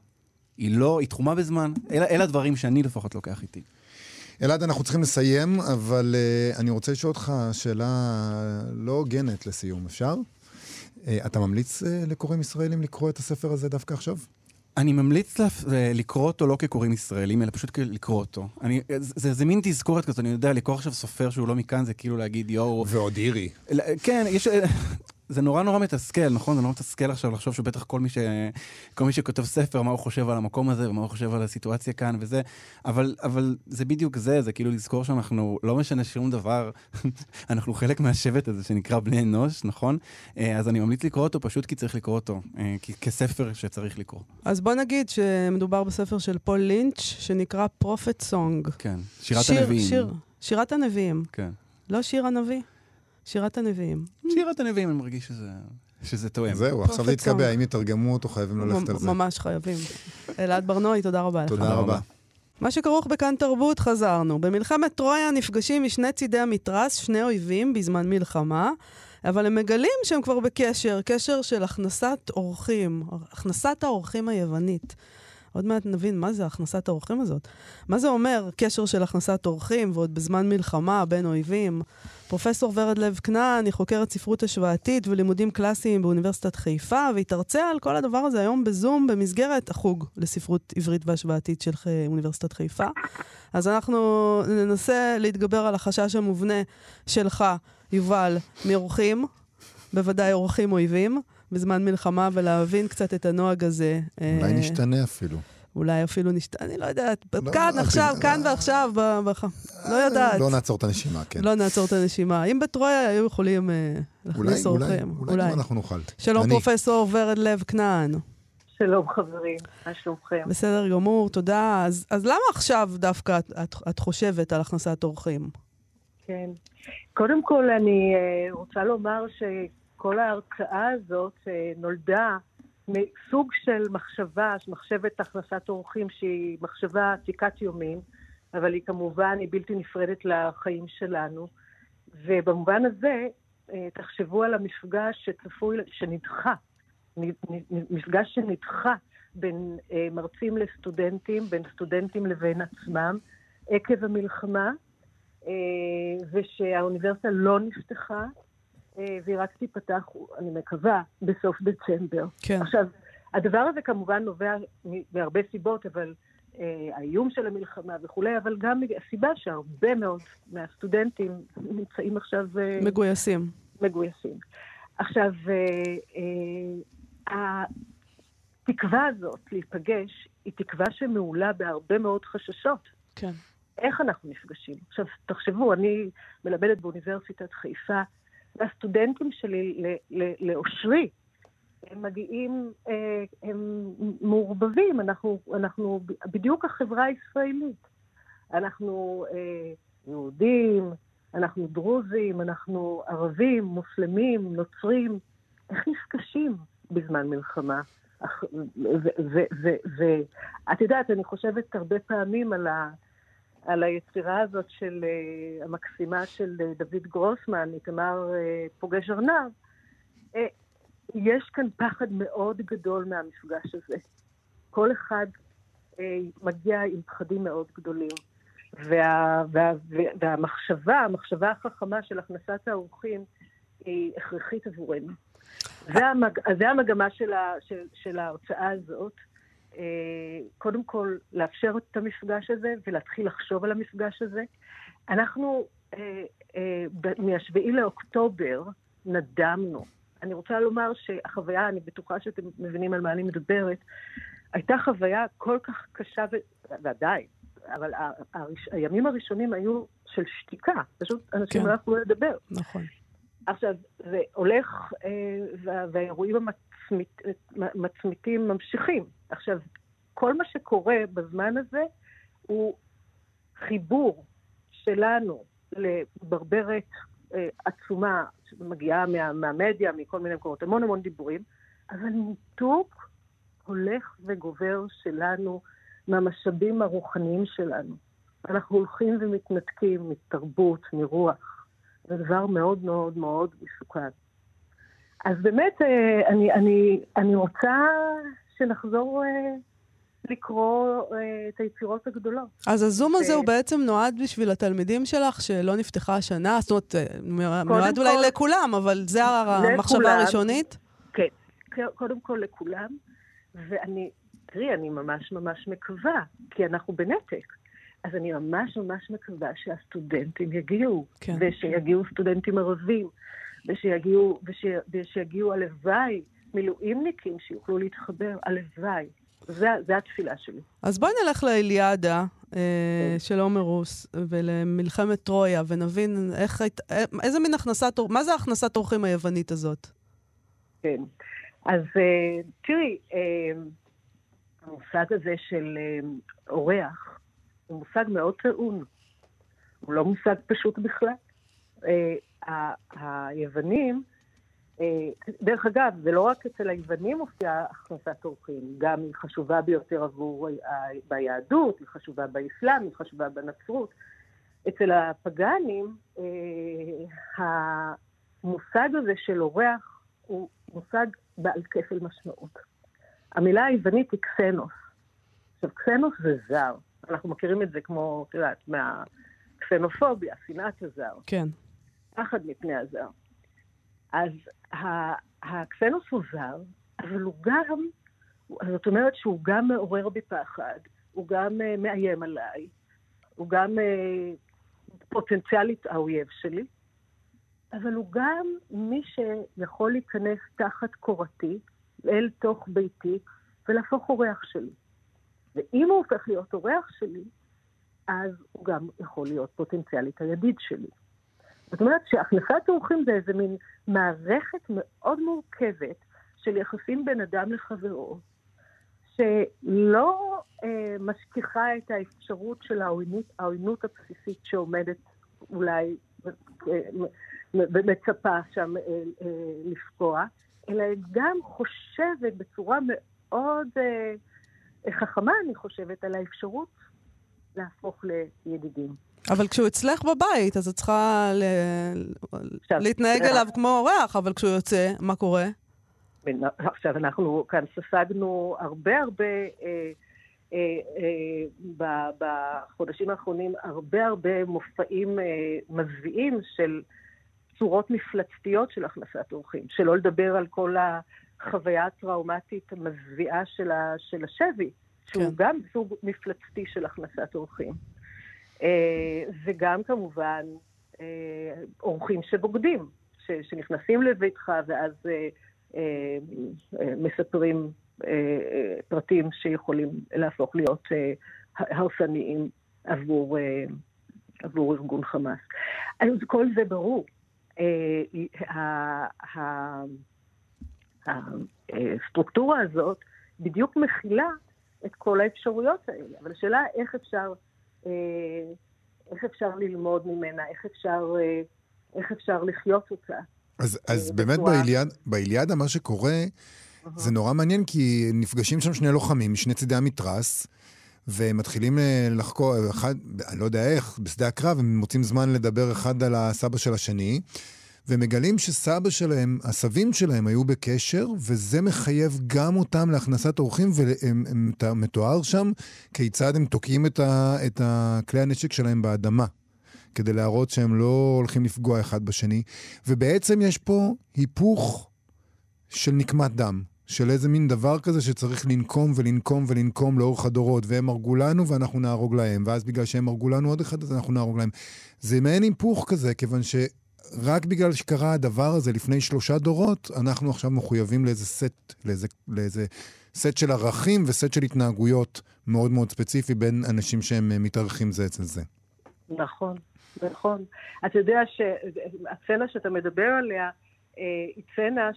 S4: היא לא, היא תחומה בזמן. אלה, אלה הדברים שאני לפחות לוקח איתי.
S3: אלעד, אנחנו צריכים לסיים, אבל uh, אני רוצה לשאול אותך שאלה לא הוגנת לסיום, אפשר? Uh, אתה ממליץ uh, לקוראים ישראלים לקרוא את הספר הזה דווקא עכשיו?
S4: אני ממליץ לקרוא אותו לא כקוראים ישראלים, אלא פשוט לקרוא אותו. אני, זה, זה מין תזכורת כזאת, אני יודע, לקרוא עכשיו סופר שהוא לא מכאן, זה כאילו להגיד יואו...
S3: ועוד אירי.
S4: כן, יש... זה נורא נורא מתסכל, נכון? זה נורא מתסכל עכשיו לחשוב שבטח כל מי, ש... כל מי שכותב ספר, מה הוא חושב על המקום הזה, ומה הוא חושב על הסיטואציה כאן וזה, אבל, אבל זה בדיוק זה, זה כאילו לזכור שאנחנו, לא משנה שום דבר, אנחנו חלק מהשבט הזה שנקרא בני אנוש, נכון? אה, אז אני ממליץ לקרוא אותו פשוט כי צריך לקרוא אותו, אה, כספר שצריך לקרוא.
S2: אז בוא נגיד שמדובר בספר של פול לינץ', שנקרא פרופט סונג.
S4: כן, שירת שיר, הנביאים.
S2: שיר, שירת הנביאים.
S4: כן.
S2: לא שיר הנביא? שירת הנביאים.
S4: שירת הנביאים, אני מרגיש שזה... שזה תואם.
S3: זהו, עכשיו זה יתקבע, אם יתרגמו אותו חייבים ללכת על זה.
S2: ממש חייבים. אלעד ברנועי, תודה רבה לך.
S3: תודה רבה.
S2: מה שכרוך בכאן תרבות, חזרנו. במלחמת טרויה נפגשים משני צידי המתרס שני אויבים בזמן מלחמה, אבל הם מגלים שהם כבר בקשר, קשר של הכנסת אורחים, הכנסת האורחים היוונית. עוד מעט נבין מה זה הכנסת האורחים הזאת. מה זה אומר קשר של הכנסת אורחים, ועוד בזמן מלחמה בין אויבים? פרופסור ורד לב כנען היא חוקרת ספרות השוואתית ולימודים קלאסיים באוניברסיטת חיפה, והיא תרצה על כל הדבר הזה היום בזום במסגרת החוג לספרות עברית והשוואתית של אוניברסיטת חיפה. אז אנחנו ננסה להתגבר על החשש המובנה שלך, יובל, מאורחים, בוודאי אורחים אויבים. בזמן מלחמה ולהבין קצת את הנוהג הזה.
S3: אולי אה, נשתנה אפילו.
S2: אולי אפילו נשתנה, אני לא יודעת. לא, כאן, לא, עכשיו, לא, כאן ועכשיו, ב, ב, לא יודעת.
S3: לא נעצור את הנשימה, כן.
S2: לא נעצור את הנשימה. אם בטרויה היו יכולים uh, להכניס אורחים.
S3: אולי, אולי, אולי אנחנו נוכל.
S2: שלום, אני. פרופסור ורד לב כנען.
S5: שלום חברים, מה שלומכם?
S2: בסדר גמור, תודה. אז, אז למה עכשיו דווקא את, את, את חושבת על הכנסת אורחים?
S5: כן. קודם כל, אני אה, רוצה לומר שכל ההרצאה הזאת אה, נולדה מסוג של מחשבה, מחשבת הכנסת אורחים, שהיא מחשבה עתיקת יומין, אבל היא כמובן, היא בלתי נפרדת לחיים שלנו. ובמובן הזה, אה, תחשבו על המפגש שצפוי, שנדחה, מפגש שנדחה בין מרצים לסטודנטים, בין סטודנטים לבין עצמם, עקב המלחמה, אה, ושהאוניברסיטה לא נפתחה, אה, והיא רק תיפתח, אני מקווה, בסוף דצמבר.
S2: כן.
S5: עכשיו, הדבר הזה כמובן נובע מהרבה סיבות, אבל אה, האיום של המלחמה וכולי, אבל גם הסיבה שהרבה מאוד מהסטודנטים נמצאים עכשיו...
S2: מגויסים.
S5: מגויסים. עכשיו, התקווה הזאת להיפגש היא תקווה שמעולה בהרבה מאוד חששות.
S2: כן.
S5: איך אנחנו נפגשים? עכשיו, תחשבו, אני מלמדת באוניברסיטת חיפה, והסטודנטים שלי לאושרי, הם מגיעים, אה, הם מעורבבים, אנחנו, אנחנו בדיוק החברה הישראלית. אנחנו אה, יהודים, אנחנו דרוזים, אנחנו ערבים, מוסלמים, נוצרים. איך נפגשים בזמן מלחמה? ואת יודעת, אני חושבת הרבה פעמים על ה... על היצירה הזאת של, uh, המקסימה של uh, דוד גרוסמן, איתמר uh, פוגש ארנב, uh, יש כאן פחד מאוד גדול מהמפגש הזה. כל אחד uh, מגיע עם פחדים מאוד גדולים. וה, וה, וה, והמחשבה, המחשבה החכמה של הכנסת האורחים היא הכרחית עבורנו. זה, המג, זה המגמה של, ה, של, של ההוצאה הזאת. אה, קודם כל לאפשר את המפגש הזה ולהתחיל לחשוב על המפגש הזה. אנחנו אה, אה, מ-7 לאוקטובר נדמנו. אני רוצה לומר שהחוויה, אני בטוחה שאתם מבינים על מה אני מדברת, הייתה חוויה כל כך קשה, ו... ועדיין, אבל הראש... הימים הראשונים היו של שתיקה, פשוט אנשים כן. לא יכלו לדבר.
S2: נכון.
S5: עכשיו, זה הולך, והאירועים המצמיתים ממשיכים. עכשיו, כל מה שקורה בזמן הזה הוא חיבור שלנו לברברת אה, עצומה שמגיעה מה, מהמדיה, מכל מיני מקומות, המון המון דיבורים, אבל ניתוק הולך וגובר שלנו מהמשאבים הרוחניים שלנו. אנחנו הולכים ומתנתקים מתרבות, מרוח. זה דבר מאוד מאוד מאוד מסוכן. אז באמת, אה, אני, אני, אני רוצה שנחזור אה, לקרוא אה, את היצירות הגדולות.
S2: אז הזום הזה הוא בעצם נועד בשביל התלמידים שלך שלא נפתחה השנה? זאת אומרת, נועד אולי לכולם, אבל זה המחשבה הראשונית?
S5: כן, קודם כל לכולם, ואני, תראי, אני ממש ממש מקווה, כי אנחנו בנתק. אז אני ממש ממש מקווה שהסטודנטים יגיעו, כן. ושיגיעו סטודנטים ערבים. ושיגיעו, וש, ושיגיעו הלוואי מילואימניקים שיוכלו להתחבר, הלוואי. זו התפילה שלי.
S2: אז בואי נלך לאליאדה אה, כן. של עומר רוס ולמלחמת טרויה, ונבין איך, אה, איזה מין הכנסת, מה זה הכנסת אורחים היוונית הזאת?
S5: כן. אז אה, תראי, אה, המושג הזה של אורח הוא מושג מאוד טעון. הוא לא מושג פשוט בכלל. היוונים, דרך אגב, זה לא רק אצל היוונים מופיעה הכנסת אורחים, גם היא חשובה ביותר עבור ביהדות, היא חשובה באסלאם, היא חשובה בנצרות. אצל הפגאנים, אה, המושג הזה של אורח הוא מושג בעל כפל משמעות. המילה היוונית היא קסנוס. עכשיו, קסנוס זה זר. אנחנו מכירים את זה כמו, את יודעת, מהקסנופוביה, שנאת הזר.
S2: כן.
S5: פחד מפני הזר. אז הקסנוס הוא זר, אבל הוא גם, זאת אומרת שהוא גם מעורר בי פחד, הוא גם uh, מאיים עליי, הוא גם uh, פוטנציאלית האויב שלי, אבל הוא גם מי שיכול להיכנס תחת קורתי, אל תוך ביתי, ולהפוך אורח שלי. ואם הוא הופך להיות אורח שלי, אז הוא גם יכול להיות פוטנציאלית הידיד שלי. זאת אומרת שהכנסת אורחים זה איזה מין מערכת מאוד מורכבת של יחסים בין אדם לחברו, שלא אה, משכיחה את האפשרות של העוינות, העוינות הבסיסית שעומדת אולי ומצפה שם לפקוע, אלא גם חושבת בצורה מאוד חכמה, אני חושבת, על האפשרות להפוך לידידים.
S2: אבל כשהוא אצלך בבית, אז את צריכה ל... עכשיו, להתנהג אה, אליו כמו אורח, אבל כשהוא יוצא, מה קורה?
S5: עכשיו, אנחנו כאן ספגנו הרבה הרבה, אה, אה, אה, בחודשים האחרונים, הרבה הרבה מופעים אה, מזוויעים של צורות מפלצתיות של הכנסת אורחים. שלא לדבר על כל החוויה הטראומטית המזוויעה של, של השבי, שהוא כן. גם סוג מפלצתי של הכנסת אורחים. אה, וגם כמובן אה, אורחים שבוגדים, שנכנסים לביתך ואז אה, מספרים פרטים שיכולים להפוך להיות הרסניים עבור, עבור ארגון חמאס. אז כל זה ברור. הסטרוקטורה הזאת בדיוק מכילה את כל האפשרויות האלה, אבל השאלה איך אפשר איך אפשר ללמוד ממנה, איך אפשר, אה, איך אפשר לחיות אותה.
S3: אז, אז אה, באמת באיליאד, באיליאדה מה שקורה, uh-huh. זה נורא מעניין, כי נפגשים שם שני לוחמים משני צידי המתרס, ומתחילים לחקור, אחד, אני לא יודע איך, בשדה הקרב, הם מוצאים זמן לדבר אחד על הסבא של השני. ומגלים שסבא שלהם, הסבים שלהם היו בקשר, וזה מחייב גם אותם להכנסת אורחים, ומתואר שם כיצד הם תוקעים את, ה, את כלי הנשק שלהם באדמה. כדי להראות שהם לא הולכים לפגוע אחד בשני. ובעצם יש פה היפוך של נקמת דם. של איזה מין דבר כזה שצריך לנקום ולנקום ולנקום לאורך הדורות, והם הרגו לנו ואנחנו נהרוג להם, ואז בגלל שהם הרגו לנו עוד אחד אז אנחנו נהרוג להם. זה מעין היפוך כזה, כיוון ש... רק בגלל שקרה הדבר הזה לפני שלושה דורות, אנחנו עכשיו מחויבים לאיזה סט, לאיזה, לאיזה סט של ערכים וסט של התנהגויות מאוד מאוד ספציפי בין אנשים שהם אה, מתארחים זה אצל זה.
S5: נכון, נכון. אתה יודע שהסצנה שאתה מדבר עליה, אה, היא סצנה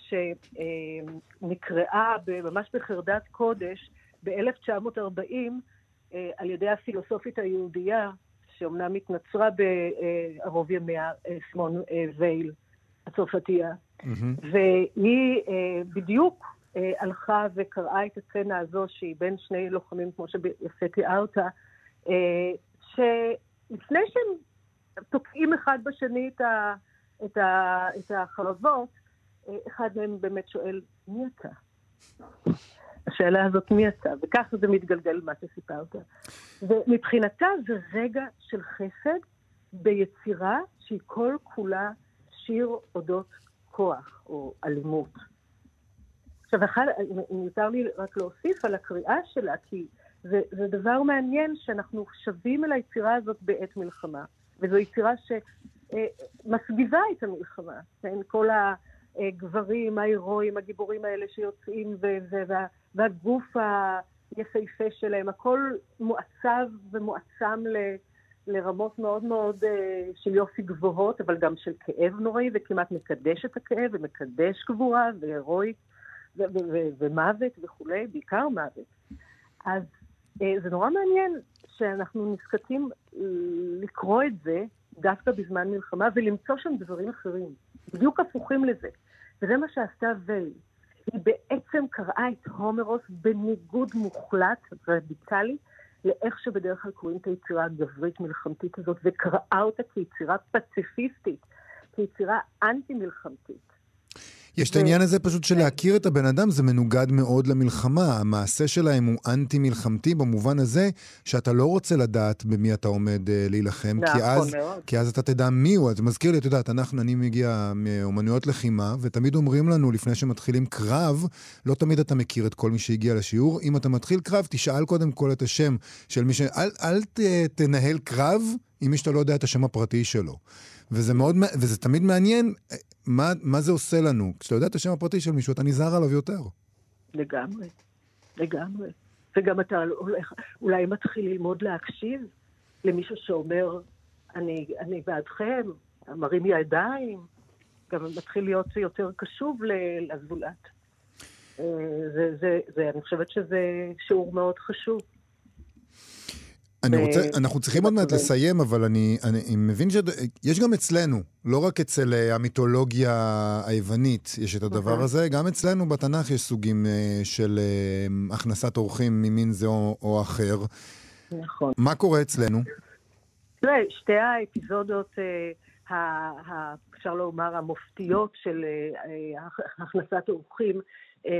S5: שנקראה ממש בחרדת קודש ב-1940 אה, על ידי הפילוסופית היהודייה שאומנם התנצרה בערוב ימיה, אה, סימון אה, וייל הצרפתייה. Mm-hmm. והיא אה, בדיוק הלכה וקראה את הסצנה הזו, שהיא בין שני לוחמים, כמו שיפה תיארת, שלפני שהם תוקעים אחד בשני את, ה, את, ה, את החלבות, אחד מהם באמת שואל, מי אתה? השאלה הזאת מי אתה, וככה זה מתגלגל מה שסיפרת. ומבחינתה זה רגע של חסד ביצירה שהיא כל כולה שיר אודות כוח או אלימות. עכשיו, אחד, מותר לי רק להוסיף על הקריאה שלה, כי זה, זה דבר מעניין שאנחנו שבים אל היצירה הזאת בעת מלחמה, וזו יצירה שמסגיבה אה, את המלחמה, כן? כל הגברים ההירואיים, הגיבורים האלה שיוצאים, וה, והגוף היפהפה שלהם, הכל מועצב ומועצם ל... לרמות מאוד מאוד uh, של יופי גבוהות, אבל גם של כאב נוראי, וכמעט מקדש את הכאב, ומקדש גבורה, והירואי, ומוות וכולי, בעיקר מוות. אז uh, זה נורא מעניין שאנחנו נזקקים לקרוא את זה דווקא בזמן מלחמה, ולמצוא שם דברים אחרים, בדיוק הפוכים לזה. וזה מה שעשתה וייל. היא בעצם קראה את הומרוס בניגוד מוחלט, רדיקלי, לאיך שבדרך כלל קוראים את היצירה הגברית מלחמתית הזאת, וקראה אותה כיצירה פציפיסטית, כיצירה אנטי-מלחמתית.
S3: יש את העניין הזה פשוט של להכיר את הבן אדם, זה מנוגד מאוד למלחמה. המעשה שלהם הוא אנטי-מלחמתי במובן הזה שאתה לא רוצה לדעת במי אתה עומד uh, להילחם, כי
S5: נכון
S3: אז, כי אז אתה תדע מי הוא. זה מזכיר לי, את יודעת, אנחנו, אני מגיע מאומנויות לחימה, ותמיד אומרים לנו לפני שמתחילים קרב, לא תמיד אתה מכיר את כל מי שהגיע לשיעור. אם אתה מתחיל קרב, תשאל קודם כל את השם של מי ש... אל, אל ת, תנהל קרב עם מי שאתה לא יודע את השם הפרטי שלו. וזה מאוד, וזה תמיד מעניין מה, מה זה עושה לנו? כשאתה יודע את השם הפרטי של מישהו, אתה נזהר עליו יותר.
S5: לגמרי, לגמרי. וגם אתה הולך, אולי מתחיל ללמוד להקשיב למישהו שאומר, אני, אני בעדכם, מרים ידיים, גם מתחיל להיות יותר קשוב לזולת. אה, זה, זה, זה, אני חושבת שזה שיעור מאוד חשוב.
S3: אני רוצה, אנחנו צריכים עוד מעט. לסיים, אבל אני, אני מבין שיש גם אצלנו, לא רק אצל אה, המיתולוגיה היוונית יש את הדבר
S5: אהה.
S3: הזה, גם אצלנו בתנ"ך יש סוגים אה, של אה, הכנסת אורחים ממין זה או, או אחר.
S5: נכון.
S3: מה קורה אצלנו?
S5: תראה, שתי האפיזודות, אפשר לומר, המופתיות של הכנסת אורחים,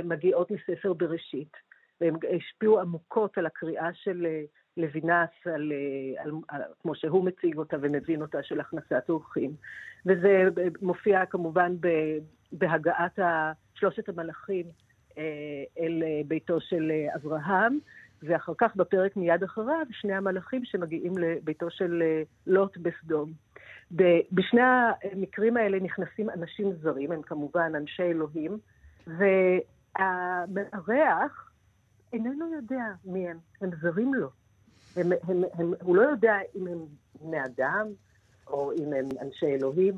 S5: מגיעות מספר בראשית. והן השפיעו עמוקות על הקריאה של לוינס, על, אה, על, על, כמו שהוא מציג אותה ומבין אותה, של הכנסת אורחים. וזה מופיע כמובן ב, בהגעת שלושת המלאכים אה, אל אה, ביתו של אברהם. ואחר כך, בפרק מיד אחריו, שני המלאכים שמגיעים לביתו של לוט בסדום. בשני המקרים האלה נכנסים אנשים זרים, הם כמובן אנשי אלוהים, והמארח איננו יודע מי הם, הם זרים לו. הם, הם, הם, הוא לא יודע אם הם בני אדם או אם הם אנשי אלוהים.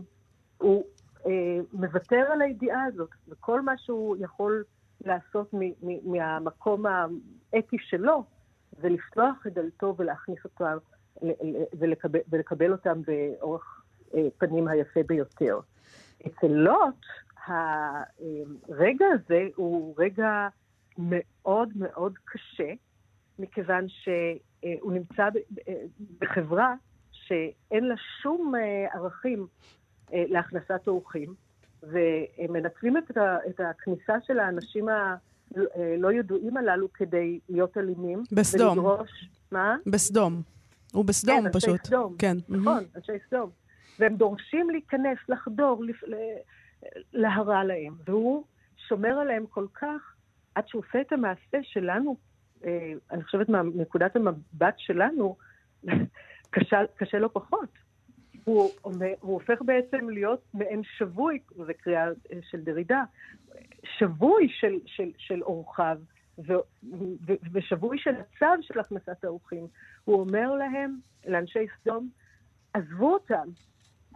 S5: הוא אה, מוותר על הידיעה הזאת, וכל מה שהוא יכול לעשות מ- מ- מהמקום האתי שלו, זה לפתוח את דלתו ולהכניס אותם ולקבל, ולקבל אותם באורח אה, פנים היפה ביותר. אצל לוט, הרגע הזה הוא רגע מאוד מאוד קשה, מכיוון שהוא נמצא ב- ב- בחברה שאין לה שום אה, ערכים אה, להכנסת אורחים, והם מנצלים את, ה, את הכניסה של האנשים הלא ידועים הללו כדי להיות אלימים.
S2: בסדום.
S5: ולדרוש, מה?
S2: בסדום. הוא בסדום
S5: כן, אנשי
S2: פשוט.
S5: סדום.
S2: כן.
S5: נכון, אנשי סדום. והם דורשים להיכנס, לחדור, לפ... להרע להם. והוא שומר עליהם כל כך, עד שהוא עושה את המעשה שלנו, אה, אני חושבת מנקודת המבט שלנו, קשה, קשה לו פחות. הוא, הוא הופך בעצם להיות מעין שבוי, זו קריאה אה, של דרידה, שבוי של, של, של אורחיו, ו, ו, ושבוי של הצו של הכנסת האורחים. הוא אומר להם, לאנשי סדום, עזבו אותם,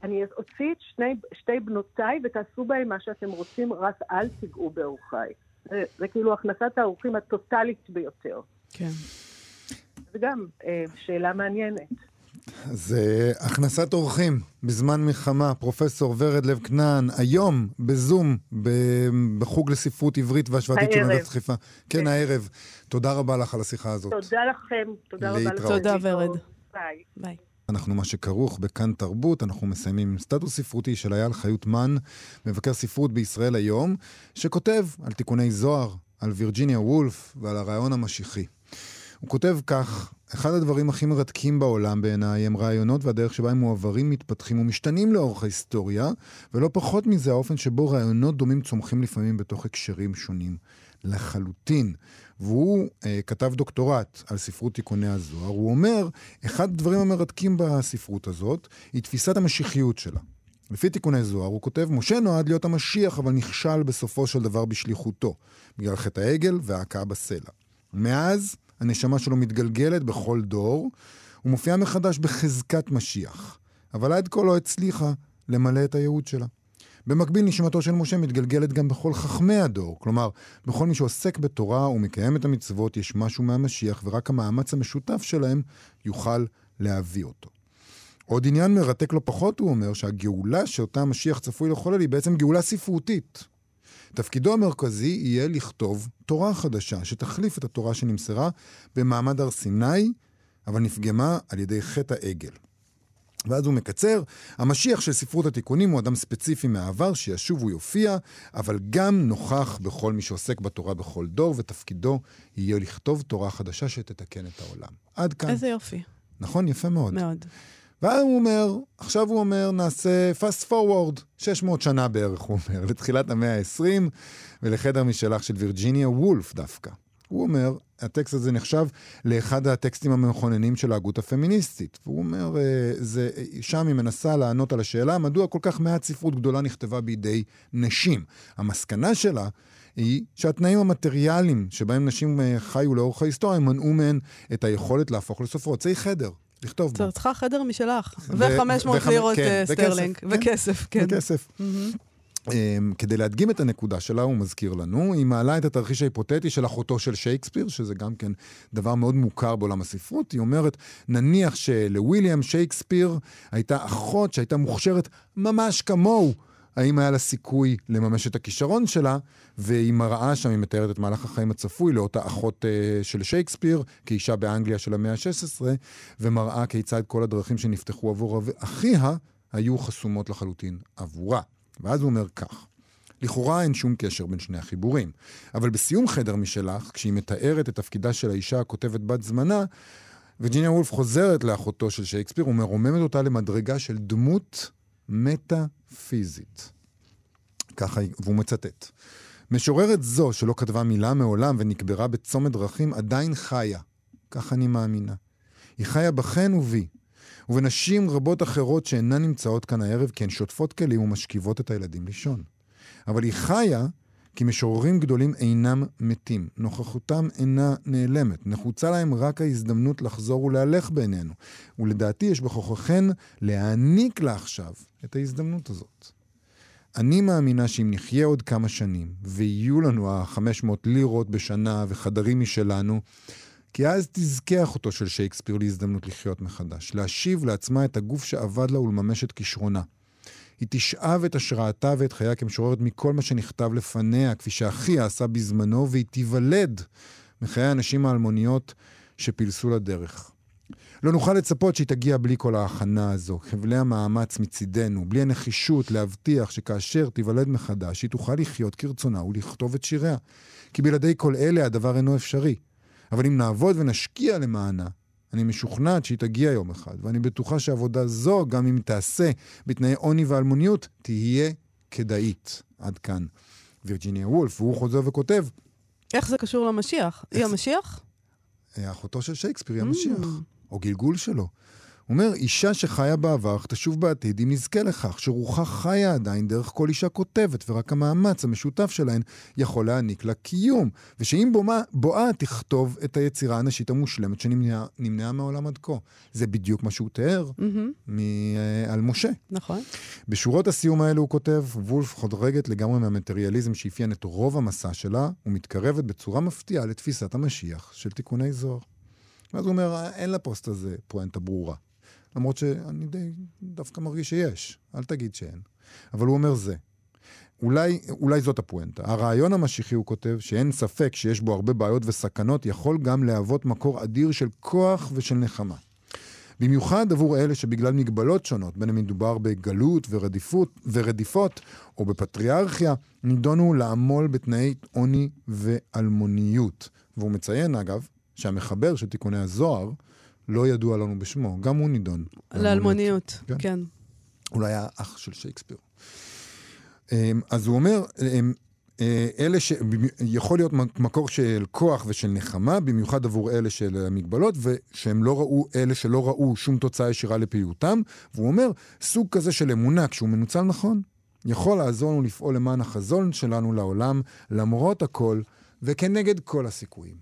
S5: אני אוציא את שני, שתי בנותיי ותעשו בהם מה שאתם רוצים, רק אל תיגעו באורחיי. זה, זה כאילו הכנסת האורחים הטוטלית ביותר.
S2: כן.
S5: זה גם אה, שאלה מעניינת.
S3: אז אה, הכנסת אורחים בזמן מלחמה, פרופסור ורד לב כנען, היום בזום, ב- בחוג לספרות עברית והשוואתית של. אוניברסיטת חיפה. כן,
S5: כן.
S3: הערב. תודה רבה לך על השיחה הזאת.
S5: תודה לכם, תודה רבה לכם.
S3: להתראות.
S2: תודה, ורד.
S5: ביי.
S2: ביי.
S3: אנחנו מה שכרוך בכאן תרבות, אנחנו מסיימים עם סטטוס ספרותי של אייל חיות מן, מבקר ספרות בישראל היום, שכותב על תיקוני זוהר, על וירג'יניה וולף ועל הרעיון המשיחי. הוא כותב כך, אחד הדברים הכי מרתקים בעולם בעיניי הם רעיונות והדרך שבה הם מועברים, מתפתחים ומשתנים לאורך ההיסטוריה, ולא פחות מזה האופן שבו רעיונות דומים צומחים לפעמים בתוך הקשרים שונים. לחלוטין. והוא אה, כתב דוקטורט על ספרות תיקוני הזוהר. הוא אומר, אחד הדברים המרתקים בספרות הזאת היא תפיסת המשיחיות שלה. לפי תיקוני זוהר, הוא כותב, משה נועד להיות המשיח, אבל נכשל בסופו של דבר בשליחותו, בגלל חטא העגל וההכאה בסלע. מאז, הנשמה שלו מתגלגלת בכל דור, ומופיעה מחדש בחזקת משיח. אבל עד כה לא הצליחה למלא את הייעוד שלה. במקביל, נשמתו של משה מתגלגלת גם בכל חכמי הדור. כלומר, בכל מי שעוסק בתורה ומקיים את המצוות, יש משהו מהמשיח, ורק המאמץ המשותף שלהם יוכל להביא אותו. עוד עניין מרתק לא פחות, הוא אומר, שהגאולה שאותה המשיח צפוי לחולל היא בעצם גאולה ספרותית. תפקידו המרכזי יהיה לכתוב תורה חדשה, שתחליף את התורה שנמסרה במעמד הר סיני, אבל נפגמה על ידי חטא העגל. ואז הוא מקצר, המשיח של ספרות התיקונים הוא אדם ספציפי מהעבר שישוב ויופיע, אבל גם נוכח בכל מי שעוסק בתורה בכל דור, ותפקידו יהיה לכתוב תורה חדשה שתתקן את העולם. עד כאן.
S2: איזה יופי.
S3: נכון? יפה מאוד.
S2: מאוד.
S3: ואז הוא אומר, עכשיו הוא אומר, נעשה fast forward, 600 שנה בערך, הוא אומר, לתחילת המאה ה-20, ולחדר משלח של וירג'יניה וולף דווקא. הוא אומר, הטקסט הזה נחשב לאחד הטקסטים המכוננים של ההגות הפמיניסטית. והוא אומר, אה, זה, שם היא מנסה לענות על השאלה, מדוע כל כך מעט ספרות גדולה נכתבה בידי נשים. המסקנה שלה היא שהתנאים המטריאליים שבהם נשים אה, חיו לאורך ההיסטוריה מנעו מהן את היכולת להפוך לסופרות. צריך חדר, לכתוב בו.
S2: צריכה חדר משלך.
S3: ו-
S2: ו-500
S3: וחמ-
S2: לירות
S3: כן,
S2: אה,
S3: וכסף,
S2: סטרלינג.
S3: כן.
S2: וכסף, כן.
S3: בכסף. אמ, כדי להדגים את הנקודה שלה, הוא מזכיר לנו, היא מעלה את התרחיש ההיפותטי של אחותו של שייקספיר, שזה גם כן דבר מאוד מוכר בעולם הספרות. היא אומרת, נניח שלוויליאם שייקספיר הייתה אחות שהייתה מוכשרת ממש כמוהו. האם היה לה סיכוי לממש את הכישרון שלה, והיא מראה שם, היא מתארת את מהלך החיים הצפוי לאותה אחות uh, של שייקספיר, כאישה באנגליה של המאה ה-16, ומראה כיצד כל הדרכים שנפתחו עבור אחיה היו חסומות לחלוטין עבורה. ואז הוא אומר כך, לכאורה אין שום קשר בין שני החיבורים, אבל בסיום חדר משלך, כשהיא מתארת את תפקידה של האישה הכותבת בת זמנה, וירג'יניה וולף חוזרת לאחותו של שייקספיר ומרוממת אותה למדרגה של דמות מטאפיזית. ככה, והוא מצטט. משוררת זו, שלא כתבה מילה מעולם ונקברה בצומת דרכים, עדיין חיה. כך אני מאמינה. היא חיה בכן ובי, ובנשים רבות אחרות שאינן נמצאות כאן הערב כי הן שוטפות כלים ומשכיבות את הילדים לישון. אבל היא חיה כי משוררים גדולים אינם מתים. נוכחותם אינה נעלמת. נחוצה להם רק ההזדמנות לחזור ולהלך בינינו. ולדעתי יש בכוחכן להעניק לה עכשיו את ההזדמנות הזאת. אני מאמינה שאם נחיה עוד כמה שנים, ויהיו לנו ה-500 לירות בשנה וחדרים משלנו, כי אז תזכה אחותו של שייקספיר להזדמנות לחיות מחדש, להשיב לעצמה את הגוף שאבד לה ולממש את כישרונה. היא תשאב את השראתה ואת חייה כמשוררת מכל מה שנכתב לפניה, כפי שאחיה עשה בזמנו, והיא תיוולד מחיי הנשים האלמוניות שפילסו לדרך. לא נוכל לצפות שהיא תגיע בלי כל ההכנה הזו, חבלי המאמץ מצידנו, בלי הנחישות להבטיח שכאשר תיוולד מחדש, היא תוכל לחיות כרצונה ולכתוב את שיריה. כי בלעדי כל אלה הדבר אינו אפשרי. אבל אם נעבוד ונשקיע למענה, אני משוכנעת שהיא תגיע יום אחד, ואני בטוחה שעבודה זו, גם אם תעשה בתנאי עוני ואלמוניות, תהיה כדאית. עד כאן וירג'יניה וולף, והוא חוזר וכותב.
S2: איך זה קשור למשיח? היא המשיח?
S3: אחותו של שייקספיר היא המשיח, mm. או גלגול שלו. הוא אומר, אישה שחיה בעבר, תשוב בעתיד אם נזכה לכך, שרוחה חיה עדיין דרך כל אישה כותבת, ורק המאמץ המשותף שלהן יכול להעניק לה קיום. ושאם בואה, בואה תכתוב את היצירה הנשית המושלמת שנמנעה מהעולם עד כה. זה בדיוק מה שהוא תיאר mm-hmm. מ- על משה.
S2: נכון.
S3: בשורות הסיום האלו הוא כותב, וולף חודרגת לגמרי מהמטריאליזם שאפיין את רוב המסע שלה, ומתקרבת בצורה מפתיעה לתפיסת המשיח של תיקוני זוהר. ואז הוא אומר, אין לפוסט הזה פואנטה ברורה. למרות שאני די דווקא מרגיש שיש, אל תגיד שאין. אבל הוא אומר זה. אולי, אולי זאת הפואנטה. הרעיון המשיחי, הוא כותב, שאין ספק שיש בו הרבה בעיות וסכנות, יכול גם להוות מקור אדיר של כוח ושל נחמה. במיוחד עבור אלה שבגלל מגבלות שונות, בין אם מדובר בגלות ורדיפות, ורדיפות או בפטריארכיה, נידונו לעמול בתנאי עוני ואלמוניות. והוא מציין, אגב, שהמחבר של תיקוני הזוהר לא ידוע לנו בשמו, גם הוא נידון.
S2: לאלמוניות, כן. כן.
S3: אולי היה אח של שייקספיר. אמ, אז הוא אומר, אמ, אה, אלה ש... יכול להיות מקור של כוח ושל נחמה, במיוחד עבור אלה של המגבלות, ושהם לא ראו, אלה שלא ראו שום תוצאה ישירה לפעילותם. והוא אומר, סוג כזה של אמונה, כשהוא מנוצל נכון, יכול לעזור לנו לפעול למען החזון שלנו לעולם, למרות הכל, וכנגד כל הסיכויים.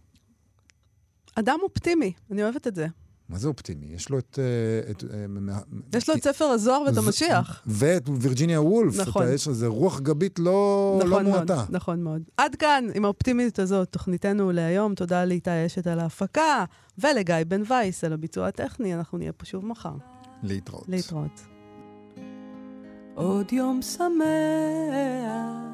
S2: אדם אופטימי, אני אוהבת את זה.
S3: מה זה אופטימי? יש לו את... אה, את
S2: אה, יש לו את ספר הזוהר ואת המשיח.
S3: ואת וירג'יניה וולף. נכון. יש לזה רוח גבית לא, לא
S2: נכון
S3: לא מועטה. מאוד,
S2: נכון מאוד. עד כאן, עם האופטימיות הזאת, תוכניתנו להיום. תודה לאיתי אשת על ההפקה, ולגיא בן וייס על הביצוע הטכני. אנחנו נהיה פה שוב מחר.
S3: להתראות.
S2: להתראות. עוד יום שמח.